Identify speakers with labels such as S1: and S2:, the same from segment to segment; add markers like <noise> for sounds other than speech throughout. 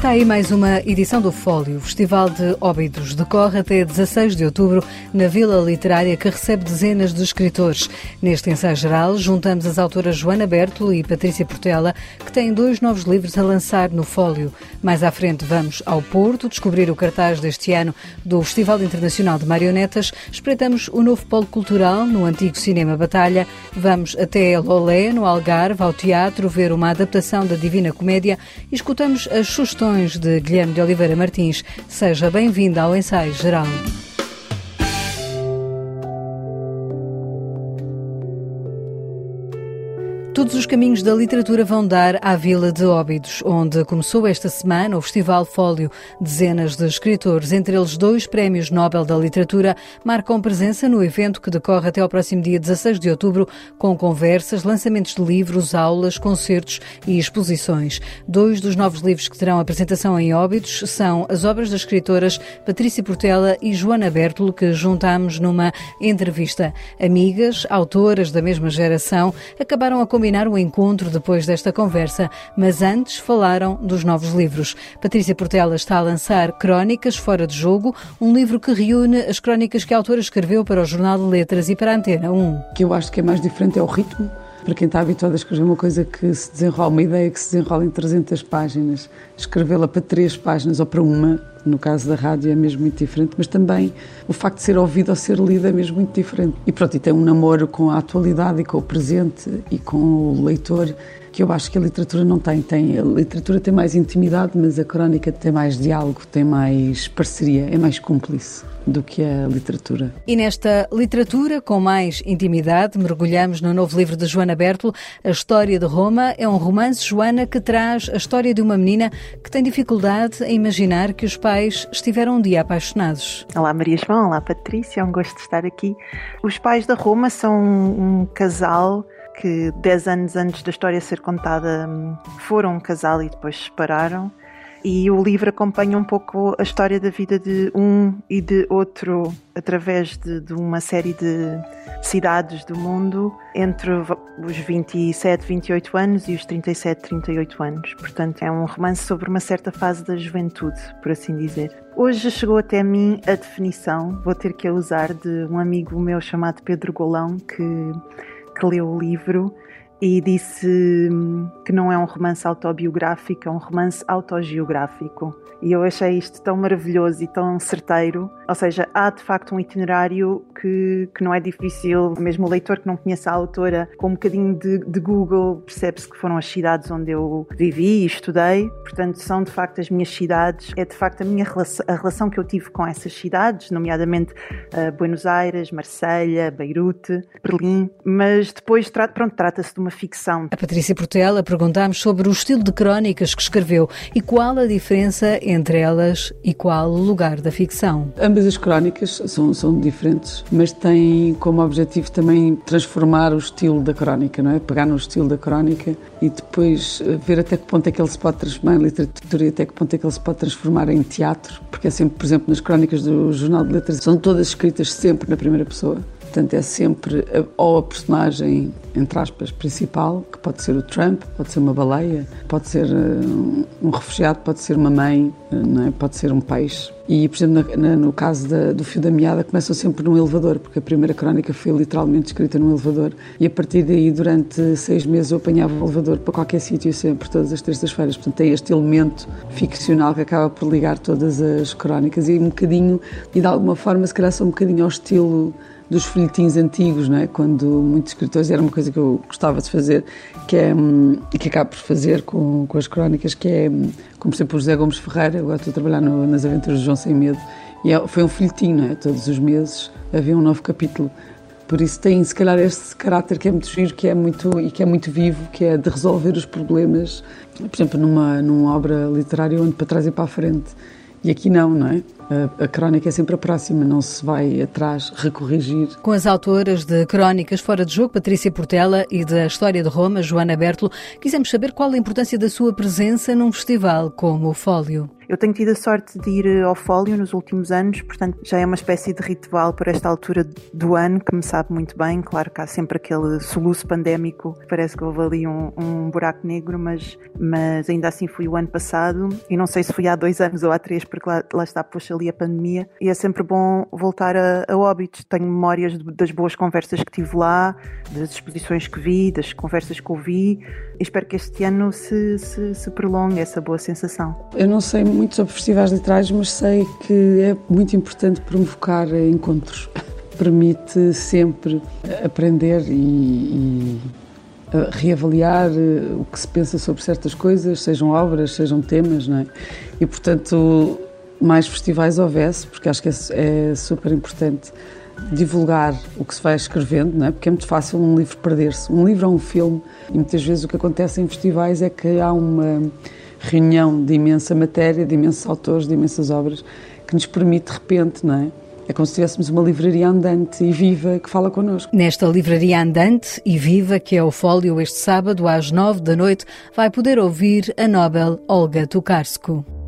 S1: Está aí mais uma edição do Fólio. O Festival de Óbidos decorre até 16 de outubro na Vila Literária, que recebe dezenas de escritores. Neste ensaio geral, juntamos as autoras Joana Bertolo e Patrícia Portela, que têm dois novos livros a lançar no Fólio. Mais à frente, vamos ao Porto descobrir o cartaz deste ano do Festival Internacional de Marionetas. Espreitamos o novo polo cultural no antigo Cinema Batalha. Vamos até Lolé, no Algarve, ao teatro, ver uma adaptação da Divina Comédia e escutamos as sugestões de Guilherme de Oliveira Martins. Seja bem-vindo ao Ensaio Geral. Todos os caminhos da literatura vão dar à Vila de Óbidos, onde começou esta semana o Festival Fólio. Dezenas de escritores, entre eles dois prémios Nobel da Literatura, marcam presença no evento que decorre até ao próximo dia 16 de outubro, com conversas, lançamentos de livros, aulas, concertos e exposições. Dois dos novos livros que terão apresentação em Óbidos são as obras das escritoras Patrícia Portela e Joana Bertolo, que juntamos numa entrevista. Amigas, autoras da mesma geração, acabaram a combinar o encontro depois desta conversa, mas antes falaram dos novos livros. Patrícia Portela está a lançar Crónicas Fora de Jogo, um livro que reúne as crónicas que a autora escreveu para o Jornal de Letras e para a Antena 1.
S2: O que eu acho que é mais diferente é o ritmo. Para quem está habituado a escrever uma coisa que se desenrola, uma ideia que se desenrola em 300 páginas, escrevê-la para três páginas ou para uma, no caso da rádio é mesmo muito diferente, mas também o facto de ser ouvido ou ser lido é mesmo muito diferente. E pronto, e tem um namoro com a atualidade e com o presente e com o leitor que eu acho que a literatura não tem. tem. A literatura tem mais intimidade, mas a crónica tem mais diálogo, tem mais parceria, é mais cúmplice do que a literatura.
S1: E nesta literatura, com mais intimidade, mergulhamos no novo livro de Joana Bertolo, A História de Roma. É um romance, Joana, que traz a história de uma menina que tem dificuldade em imaginar que os pais estiveram um dia apaixonados.
S3: Olá, Maria João. Olá, Patrícia. É um gosto de estar aqui. Os pais da Roma são um casal que 10 anos antes da história ser contada foram um casal e depois separaram. E o livro acompanha um pouco a história da vida de um e de outro através de, de, uma série de cidades do mundo entre os 27, 28 anos e os 37, 38 anos. Portanto, é um romance sobre uma certa fase da juventude, por assim dizer. Hoje chegou até mim a definição, vou ter que a usar, de um amigo meu chamado Pedro Golão, que, que leu o livro e disse hum, que não é um romance autobiográfico, é um romance autogeográfico. E eu achei isto tão maravilhoso e tão certeiro. Ou seja, há de facto um itinerário que, que não é difícil, mesmo o leitor que não conhece a autora, com um bocadinho de, de Google, percebe-se que foram as cidades onde eu vivi e estudei. Portanto, são de facto as minhas cidades, é de facto a minha relação, a relação que eu tive com essas cidades, nomeadamente uh, Buenos Aires, Marselha, Beirute, Berlim. Mas depois, tra pronto, trata-se de uma ficção.
S1: A Patrícia Portela perguntámos sobre o estilo de crónicas que escreveu e qual a diferença entre elas e qual o lugar da ficção.
S2: Ambas as crónicas são, são diferentes, mas têm como objetivo também transformar o estilo da crónica, não é? Pegar no estilo da crónica e depois eh, ver até que ponto é que ele se pode transformar em literatura e até que ponto é que ele se pode transformar em teatro, porque é sempre, por exemplo, nas crónicas do Jornal de Letras, são todas escritas sempre na primeira pessoa. Portanto, é sempre a, ou a personagem, entre aspas, principal, que pode ser o Trump, pode ser uma baleia, pode ser uh, um refugiado, pode ser uma mãe, uh, não é? pode ser um peixe. E, por exemplo, na, na, no caso da, do Fio da Meada, começam sempre num elevador, porque a primeira crónica foi literalmente escrita num elevador. E a partir daí, durante seis meses, eu apanhava o elevador para qualquer sítio, sempre, todas as terças-feiras. Portanto, tem este elemento ficcional que acaba por ligar todas as crónicas e um bocadinho, e de alguma forma, se calhar, são um bocadinho ao estilo dos folhetins antigos, não é? Quando muitos escritores, era uma coisa que eu gostava de fazer, que é, hum, que acabo por fazer com, com as crónicas, que é, hum, como sempre o José Gomes Ferreira, agora estou a trabalhar no, nas aventuras de João Sem Medo, e é, foi um folhetim, não é? Todos os meses havia um novo capítulo. Por isso tem, se calhar, este caráter que é muito giro, que é muito, e que é muito vivo, que é de resolver os problemas, por exemplo, numa, numa obra literária onde para trás e para a frente. E aqui não, não é? A, a crónica é sempre a próxima, não se vai atrás recorrigir.
S1: Com as autoras de Crónicas Fora de Jogo, Patrícia Portela, e da História de Roma, Joana Bertolo, quisemos saber qual a importância da sua presença num festival como o Fólio.
S3: Eu tenho tido a sorte de ir ao fólio nos últimos anos, portanto já é uma espécie de ritual por esta altura do ano que me sabe muito bem. Claro que há sempre aquele soluço pandémico, parece que houve ali um, um buraco negro, mas, mas ainda assim fui o ano passado e não sei se fui há dois anos ou há três, porque lá, lá está, puxa ali a pandemia. E é sempre bom voltar a, a. Tenho memórias das boas conversas que tive lá, das exposições que vi, das conversas que ouvi. E espero que este ano se, se, se prolongue essa boa sensação.
S2: Eu não sei muito sobre festivais literários, mas sei que é muito importante provocar encontros. <laughs> Permite sempre aprender e, e reavaliar eh, o que se pensa sobre certas coisas, sejam obras, sejam temas, não é? E, portanto, mais festivais houvesse, porque acho que é, é super importante divulgar o que se vai escrevendo, não é? porque é muito fácil um livro perder-se. Um livro ou um filme, e muitas vezes o que acontece em festivais é que há uma reunião de imensa matéria, de imensos autores, de imensas obras, que nos permite, de repente, não é? É como se tivéssemos uma livraria andante e viva que fala connosco.
S1: Nesta livraria andante e viva, que é o Fólio, este sábado, às nove da noite, vai poder ouvir a Nobel Olga Tokarsko.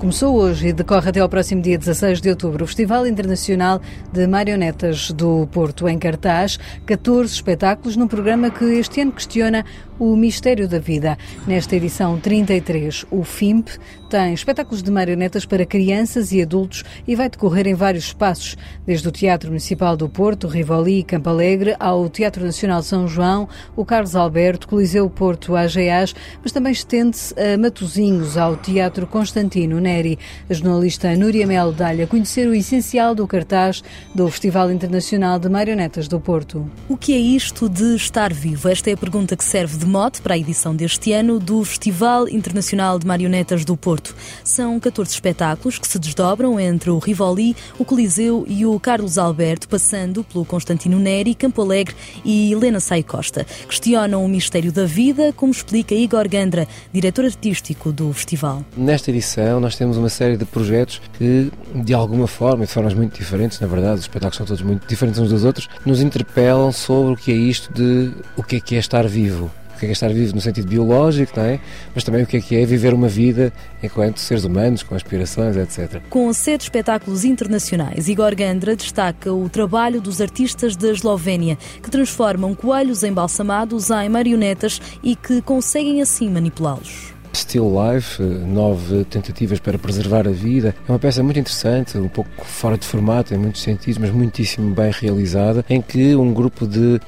S1: Começou hoje e decorre até ao próximo dia 16 de outubro. O Festival Internacional de Marionetas do Porto, em cartaz, 14 espetáculos num programa que este ano questiona o Mistério da Vida. Nesta edição 33, o FIMP tem espetáculos de marionetas para crianças e adultos e vai decorrer em vários espaços, desde o Teatro Municipal do Porto, Rivoli e Campo Alegre, ao Teatro Nacional São João, o Carlos Alberto, Coliseu Porto, AGAs, mas também estende-se a Matozinhos, ao Teatro Constantino Neri. A jornalista Núria Mel dá-lhe a conhecer o essencial do cartaz do Festival Internacional de Marionetas do Porto.
S4: O que é isto de estar vivo? Esta é a pergunta que serve de mote para a edição deste ano do Festival Internacional de Marionetas do Porto. São 14 espetáculos que se desdobram entre o Rivoli, o Coliseu e o Carlos Alberto, passando pelo Constantino Neri, Campo Alegre e Helena Sai Costa. Questionam o mistério da vida, como explica Igor Gandra, diretor artístico do festival.
S5: Nesta edição nós temos uma série de projetos que, de alguma forma, de formas muito diferentes, na verdade, os espetáculos são todos muito diferentes uns dos outros, nos interpelam sobre o que é isto de o que é que é estar vivo que é estar vivo no sentido biológico, não é? mas também o que é que é viver uma vida enquanto seres humanos, com aspirações, etc.
S4: Com sete espetáculos internacionais, Igor Gandra destaca o trabalho dos artistas da Eslovénia, que transformam coelhos embalsamados em marionetas e que conseguem assim manipulá-los.
S5: Still Life, nove tentativas para preservar a vida. É uma peça muito interessante, um pouco fora de formato em muitos sentidos, mas muitíssimo bem realizada, em que um grupo de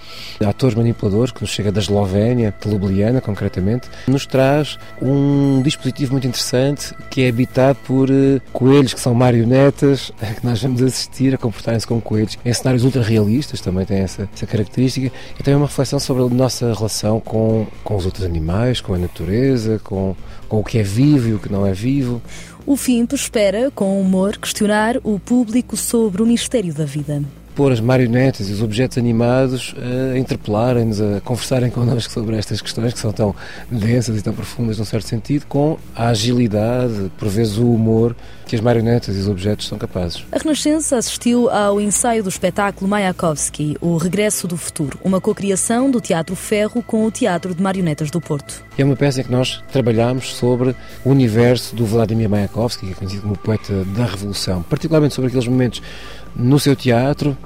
S5: atores manipuladores, que nos chega da Eslovénia, de Ljubljana concretamente, nos traz um dispositivo muito interessante que é habitado por uh, coelhos que são marionetas, <laughs> que nós vamos assistir a comportarem-se como coelhos em cenários ultra realistas, também tem essa, essa característica, e também uma reflexão sobre a nossa relação com, com os outros animais, com a natureza, com com, o que é vivo e o que não é vivo.
S4: O FIMP espera, com humor, questionar o público sobre o mistério da vida
S5: pôr as marionetas e os objetos animados a interpelarem-nos, a conversarem connosco sobre estas questões que são tão densas e tão profundas, num certo sentido, com a agilidade, por vezes o humor que as marionetas e os objetos são capazes.
S4: A Renascença assistiu ao ensaio do espetáculo Mayakovsky, O Regresso do Futuro, uma cocriação do Teatro Ferro com o Teatro de Marionetas do Porto.
S5: É uma peça em que nós trabalhamos sobre o universo do Vladimir Mayakovsky, que é conhecido como poeta da Revolução, particularmente sobre aqueles momentos no seu teatro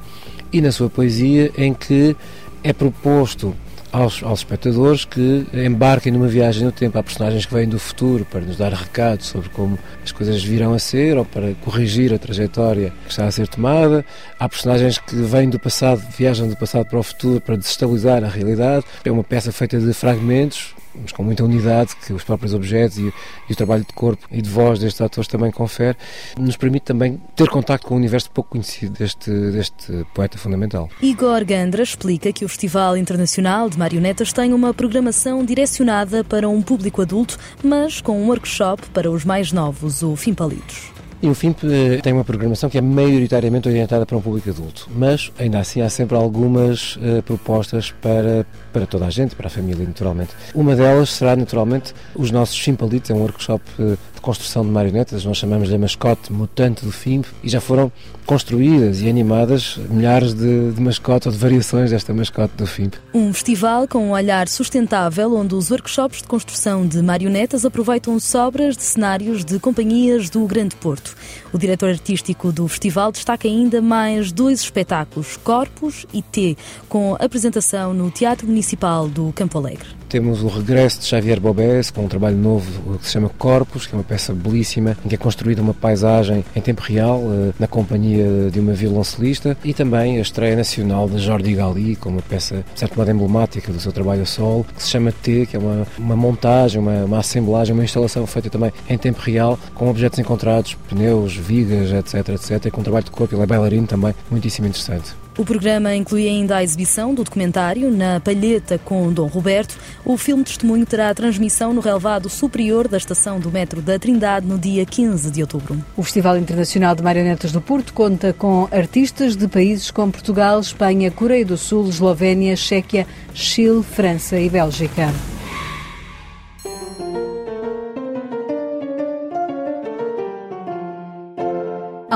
S5: e na sua poesia, em que é proposto aos, aos, espectadores que embarquem numa viagem no tempo. Há personagens que vêm do futuro para nos dar recados sobre como as coisas virão a ser ou para corrigir a trajetória que está a ser tomada. Há personagens que vêm do passado, viajam do passado para o futuro para desestabilizar a realidade. É uma peça feita de fragmentos mas com muita unidade que os próprios objetos e, e, o trabalho de corpo e de voz destes atores também confere, nos permite também ter contacto com o universo pouco conhecido deste, deste poeta fundamental.
S4: Igor Gandra explica que o Festival Internacional de Marionetas tem uma programação direcionada para um público adulto, mas com um workshop para os mais novos, o Fimpalitos.
S5: E o FIMP eh, tem uma programação que é maioritariamente orientada para um público adulto, mas ainda assim há sempre algumas uh, propostas para, para toda a gente, para a família, naturalmente. Uma delas será, naturalmente, os nossos Fimpalitos, é um workshop uh, construção de marionetas, nós chamamos de mascote mutante do FIMP, e já foram construídas e animadas milhares de, de mascotes ou de variações desta mascote do FIMP.
S4: Um festival com um olhar sustentável, onde os workshops de construção de marionetas aproveitam sobras de cenários de companhias do Grande Porto. O diretor artístico do festival destaca ainda mais dois espetáculos, Corpus e T, com apresentação no Teatro Municipal do Campo Alegre.
S5: Temos o regresso de Xavier Bobés com um trabalho novo que se chama Corpus, que é uma peça belíssima, em que é construída uma paisagem em tempo real, eh, na companhia de uma violoncelista, e também a estreia nacional de Jordi Gali, com uma peça, de certo modo, emblemática do seu trabalho a solo, que se chama T, que é uma, uma montagem, uma, uma assemblagem, uma instalação feita também em tempo real, com objetos encontrados, pneus, vigas, etc, etc, com um trabalho de corpo, ele é bailarino também, muitíssimo interessante.
S4: O programa inclui ainda a exibição do documentário Na Palheta com Dom Roberto. O filme testemunho terá transmissão no relevado superior da estação do metro da Trindade no dia 15 de outubro.
S1: O Festival Internacional de Marionetas do Porto conta com artistas de países como Portugal, Espanha, Coreia do Sul, Eslovénia, Chequia, Chile, França e Bélgica.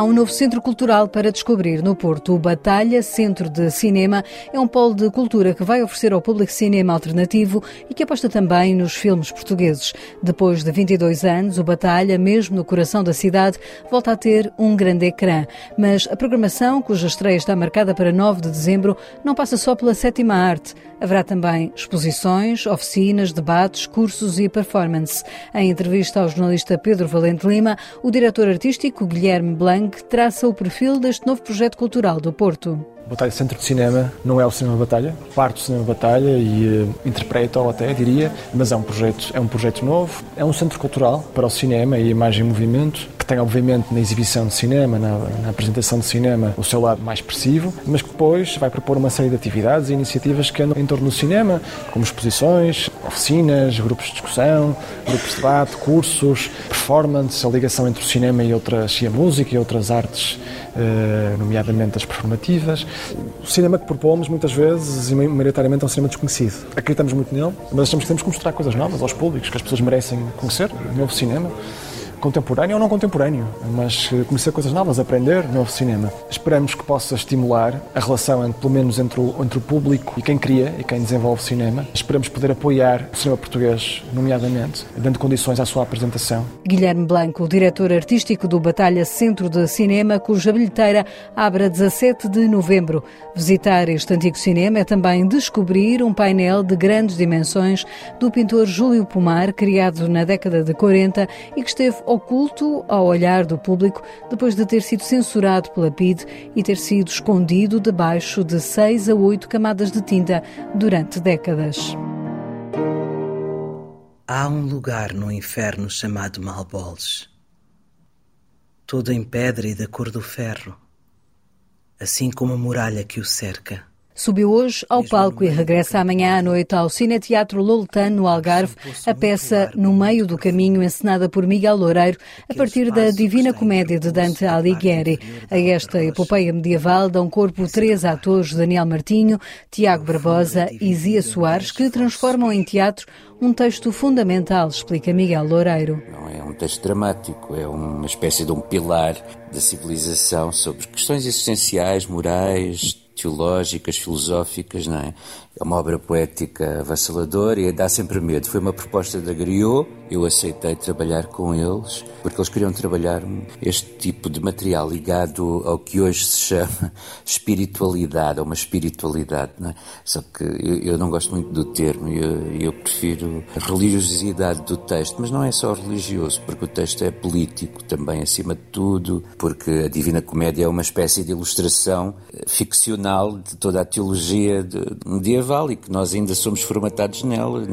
S1: Há um novo centro cultural para descobrir no Porto. O Batalha Centro de Cinema é um polo de cultura que vai oferecer ao público cinema alternativo e que aposta também nos filmes portugueses. Depois de 22 anos, o Batalha, mesmo no coração da cidade, volta a ter um grande ecrã. Mas a programação, cuja estreia está marcada para 9 de dezembro, não passa só pela sétima arte. Haverá também exposições, oficinas, debates, cursos e performance. Em entrevista ao jornalista Pedro Valente Lima, o diretor artístico Guilherme Blanc traça o perfil deste novo projeto cultural do Porto.
S6: Batalha Centro de Cinema não é o cinema Batalha, parte do cinema Batalha e uh, interpreta-o até, diria, mas é um projeto, é um projeto novo, é um centro cultural para o cinema e a imagem em movimento, que tem obviamente na exibição de cinema, na, na apresentação de cinema, o seu lado mais expressivo, mas que depois vai propor uma série de atividades e iniciativas que andam em torno do cinema, como exposições, oficinas, grupos de discussão, grupos de debate, cursos, performance, a ligação entre o cinema e outras, e a música e outras artes eh, nomeadamente as performativas. O cinema que propomos, muitas vezes, e maioritariamente, é um cinema desconhecido. Acreditamos muito nele, mas achamos que temos que mostrar coisas novas aos públicos, que as pessoas merecem conhecer, novo cinema contemporâneo ou não contemporâneo, mas conhecer coisas novas, aprender novo cinema. Esperamos que possa estimular a relação, pelo menos entre o, entre o público e quem cria e quem desenvolve cinema. Esperamos poder apoiar o cinema português, nomeadamente, dando condições à sua apresentação.
S1: Guilherme Blanco, diretor artístico do Batalha Centro de Cinema, cuja bilheteira abre a 17 de novembro. Visitar este antigo cinema é também descobrir um painel de grandes dimensões do pintor Júlio Pomar, criado na década de 40 e que esteve oculto ao olhar do público depois de ter sido censurado pela PID e ter sido escondido debaixo de seis a oito camadas de tinta durante décadas.
S7: Há um lugar no inferno chamado Malboles, todo em pedra e da cor do ferro, assim como a muralha que o cerca.
S1: Subiu hoje ao palco e regressa amanhã à noite ao Cineteatro Lolitano, no Algarve, a peça No Meio do Caminho, encenada por Miguel Loureiro, a partir da Divina Comédia de Dante Alighieri. A esta epopeia medieval dão corpo três atores, Daniel Martinho, Tiago Barbosa e Zia Soares, que transformam em teatro um texto fundamental, explica Miguel Loureiro.
S8: Não é um texto dramático, é uma espécie de um pilar da civilização sobre questões existenciais, morais, teológicas, filosóficas, não é? É uma obra poética avassaladora e dá sempre medo. Foi uma proposta da Griot, eu aceitei trabalhar com eles, porque eles queriam trabalhar este tipo de material ligado ao que hoje se chama <laughs> espiritualidade, ou uma espiritualidade, não é? Só que eu, eu não gosto muito do termo, eu, eu prefiro a religiosidade do texto, mas não é só religioso, porque o texto é político também, acima de tudo, porque a Divina Comédia é uma espécie de ilustração ficcional de toda a teologia medieval e que nós ainda somos formatados nela.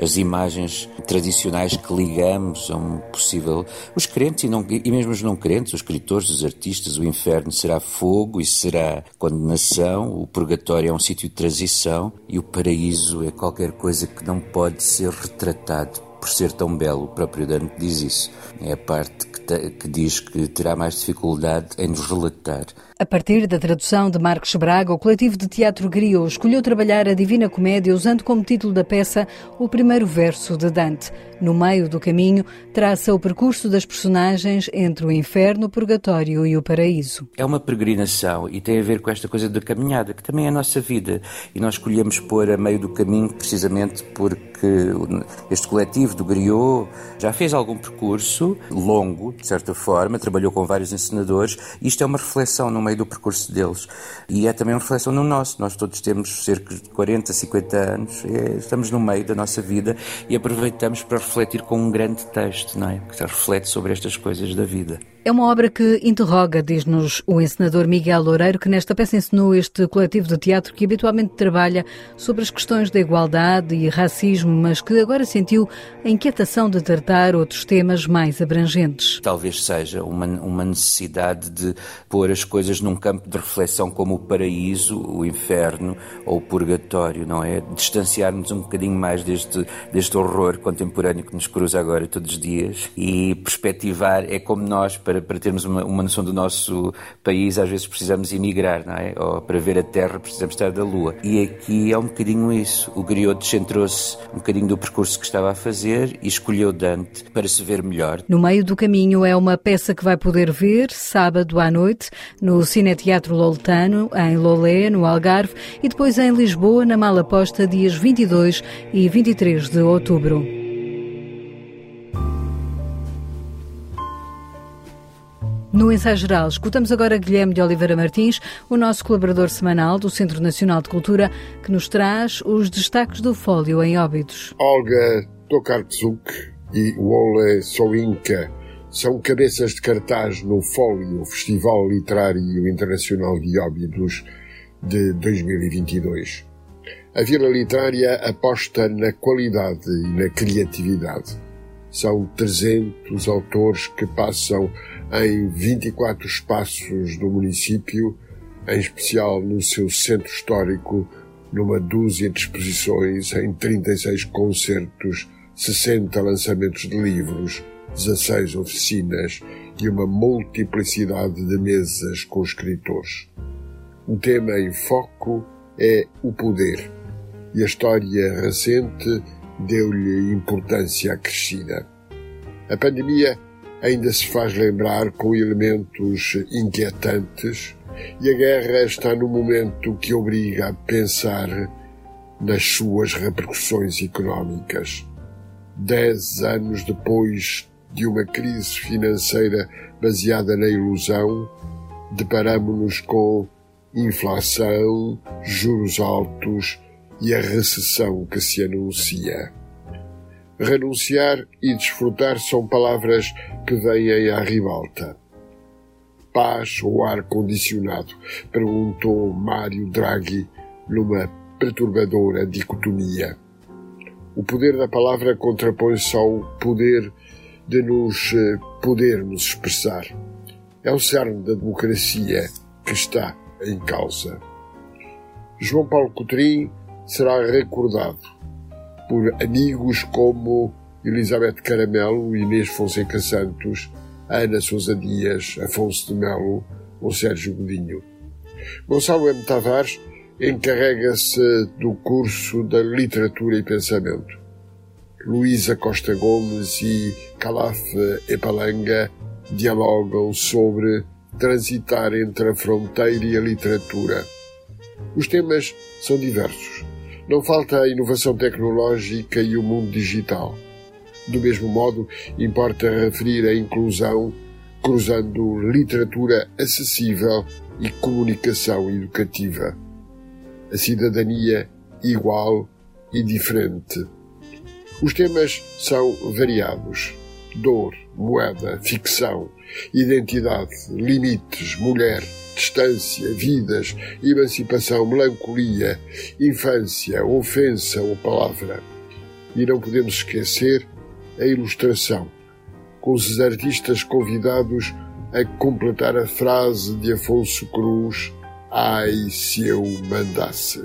S8: as imagens tradicionais que ligamos são possível. Os crentes e, não, e mesmo os não crentes, os escritores, os artistas, o inferno será fogo e será condenação, o purgatório é um sítio de transição e o paraíso é qualquer coisa que não pode ser retratado por ser tão belo. O próprio Dante diz isso. É a parte que que diz que terá mais dificuldade em nos relatar.
S1: A partir da tradução de Marcos Braga, o coletivo de teatro griot escolheu trabalhar a Divina Comédia usando como título da peça o primeiro verso de Dante. No meio do caminho, traça o percurso das personagens entre o inferno, o purgatório e o paraíso.
S8: É uma peregrinação e tem a ver com esta coisa da caminhada, que também é a nossa vida. E nós escolhemos pôr a meio do caminho precisamente porque este coletivo do griot já fez algum percurso longo, de certa forma, trabalhou com vários encenadores. Isto é uma reflexão no meio do percurso deles. E é também uma reflexão no nosso. Nós todos temos cerca de 40, 50 anos, estamos no meio da nossa vida e aproveitamos para refletir com um grande texto, não é? Que reflete sobre estas coisas da vida.
S1: É uma obra que interroga, diz-nos o encenador Miguel Loureiro, que nesta peça ensinou este coletivo de teatro que habitualmente trabalha sobre as questões da igualdade e racismo, mas que agora sentiu a inquietação de tratar outros temas mais abrangentes.
S8: Talvez seja uma, uma necessidade de pôr as coisas num campo de reflexão como o paraíso, o inferno ou o purgatório, não é? Distanciar-nos um bocadinho mais deste, deste horror contemporâneo que nos cruza agora todos os dias e perspectivar é como nós, para, para termos uma, uma noção do nosso país, às vezes precisamos emigrar, não é? Ou para ver a Terra precisamos estar da Lua. E aqui é um bocadinho isso. O griot descentrou-se um bocadinho do percurso que estava a fazer e escolheu Dante para se ver melhor.
S1: No meio do caminho é uma peça que vai poder ver sábado à noite no Cineteatro Loltano, em Lolé, no Algarve, e depois em Lisboa, na Malaposta, dias 22 e 23 de outubro. No ensaio geral, escutamos agora Guilherme de Oliveira Martins, o nosso colaborador semanal do Centro Nacional de Cultura, que nos traz os destaques do fólio em Óbidos.
S9: Olga Tokarczuk e Wole Soinka são cabeças de cartaz no Fólio Festival Literário Internacional de Óbidos de 2022. A Vila Literária aposta na qualidade e na criatividade. São 300 autores que passam em 24 espaços do município, em especial no seu centro histórico, numa dúzia de exposições, em 36 concertos, 60 lançamentos de livros, 16 oficinas e uma multiplicidade de mesas com escritores. O tema em foco é o poder, e a história recente deu-lhe importância acrescida. A pandemia ainda se faz lembrar com elementos inquietantes e a guerra está no momento que obriga a pensar nas suas repercussões económicas. Dez anos depois de uma crise financeira baseada na ilusão, deparamos-nos com inflação, juros altos e a recessão que se anuncia. Renunciar e desfrutar são palavras que vêm à ribalta. Paz ou ar condicionado? perguntou Mário Draghi numa perturbadora dicotomia. O poder da palavra contrapõe-se ao poder de nos eh, podermos expressar. É o cerne da democracia que está em causa. João Paulo Coutrinho será recordado por amigos como Elizabeth Caramelo, Inês Fonseca Santos, Ana Sousa Dias, Afonso de Melo ou Sérgio Godinho. Gonçalo M. Tavares encarrega-se do curso da Literatura e Pensamento. Luísa Costa Gomes e Calaf Epalanga dialogam sobre transitar entre a fronteira e a literatura. Os temas são diversos não falta a inovação tecnológica e o mundo digital. Do mesmo modo, importa referir a inclusão cruzando literatura acessível e comunicação educativa. A cidadania igual e diferente. Os temas são variados: dor, moeda, ficção, identidade, limites, mulher, distância, vidas, emancipação, melancolia, infância, ofensa ou palavra. E não podemos esquecer a ilustração, com os artistas convidados a completar a frase de Afonso Cruz: Ai, se eu mandasse.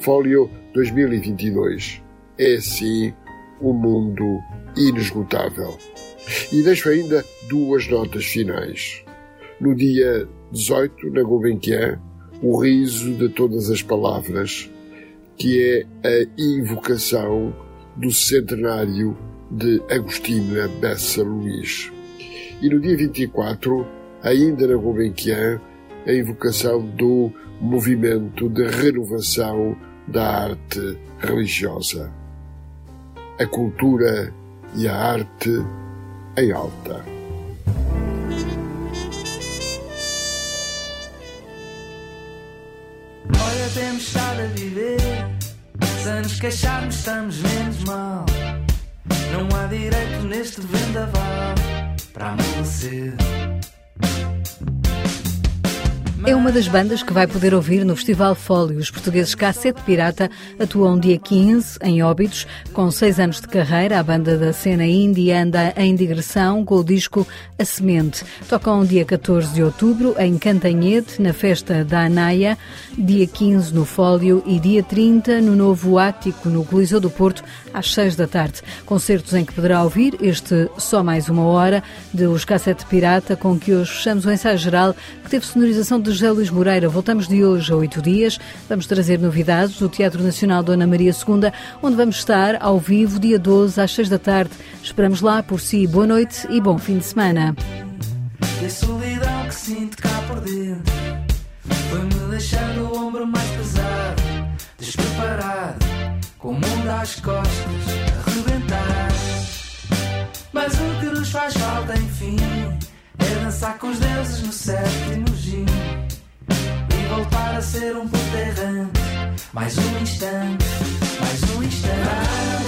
S9: Fólio 2022. É sim um mundo inesgotável. E deixo ainda duas notas finais. No dia 18, na Gulbenkian, o riso de todas as palavras, que é a invocação do centenário de Agostina Bessa Luís. E no dia 24, ainda na Gulbenkian, a invocação do movimento de renovação da arte religiosa. A cultura e a arte em alta.
S10: Olha, temos estado a viver. Se nos queixarmos, estamos menos mal. Não há direito neste vendaval para amolecer.
S1: É uma das bandas que vai poder ouvir no Festival Fólio. Os portugueses Cassete Pirata atuam dia 15 em Óbidos. Com seis anos de carreira, a banda da cena indie anda em digressão com o disco A Semente. Tocam dia 14 de outubro em Cantanhete, na festa da Anaia, dia 15 no Fólio e dia 30 no Novo Ático, no Coliseu do Porto, às 6 da tarde. Concertos em que poderá ouvir este Só Mais Uma Hora de Os Cassete Pirata, com que hoje fechamos o ensaio geral, que teve sonorização de José Luís Moreira. Voltamos de hoje a oito dias. Vamos trazer novidades do Teatro Nacional Dona Maria II, onde vamos estar ao vivo dia 12 às 6 da tarde. Esperamos lá por si. Boa noite e bom fim de semana.
S10: E a solidão que sinto cá por dentro foi-me deixando o ombro mais pesado, despreparado, com o mundo às costas, a rebentar. Mas o que nos faz falta, enfim, dançar com os deuses no sétimo gin e voltar a ser um puto errante. Mais um instante, mais um instante.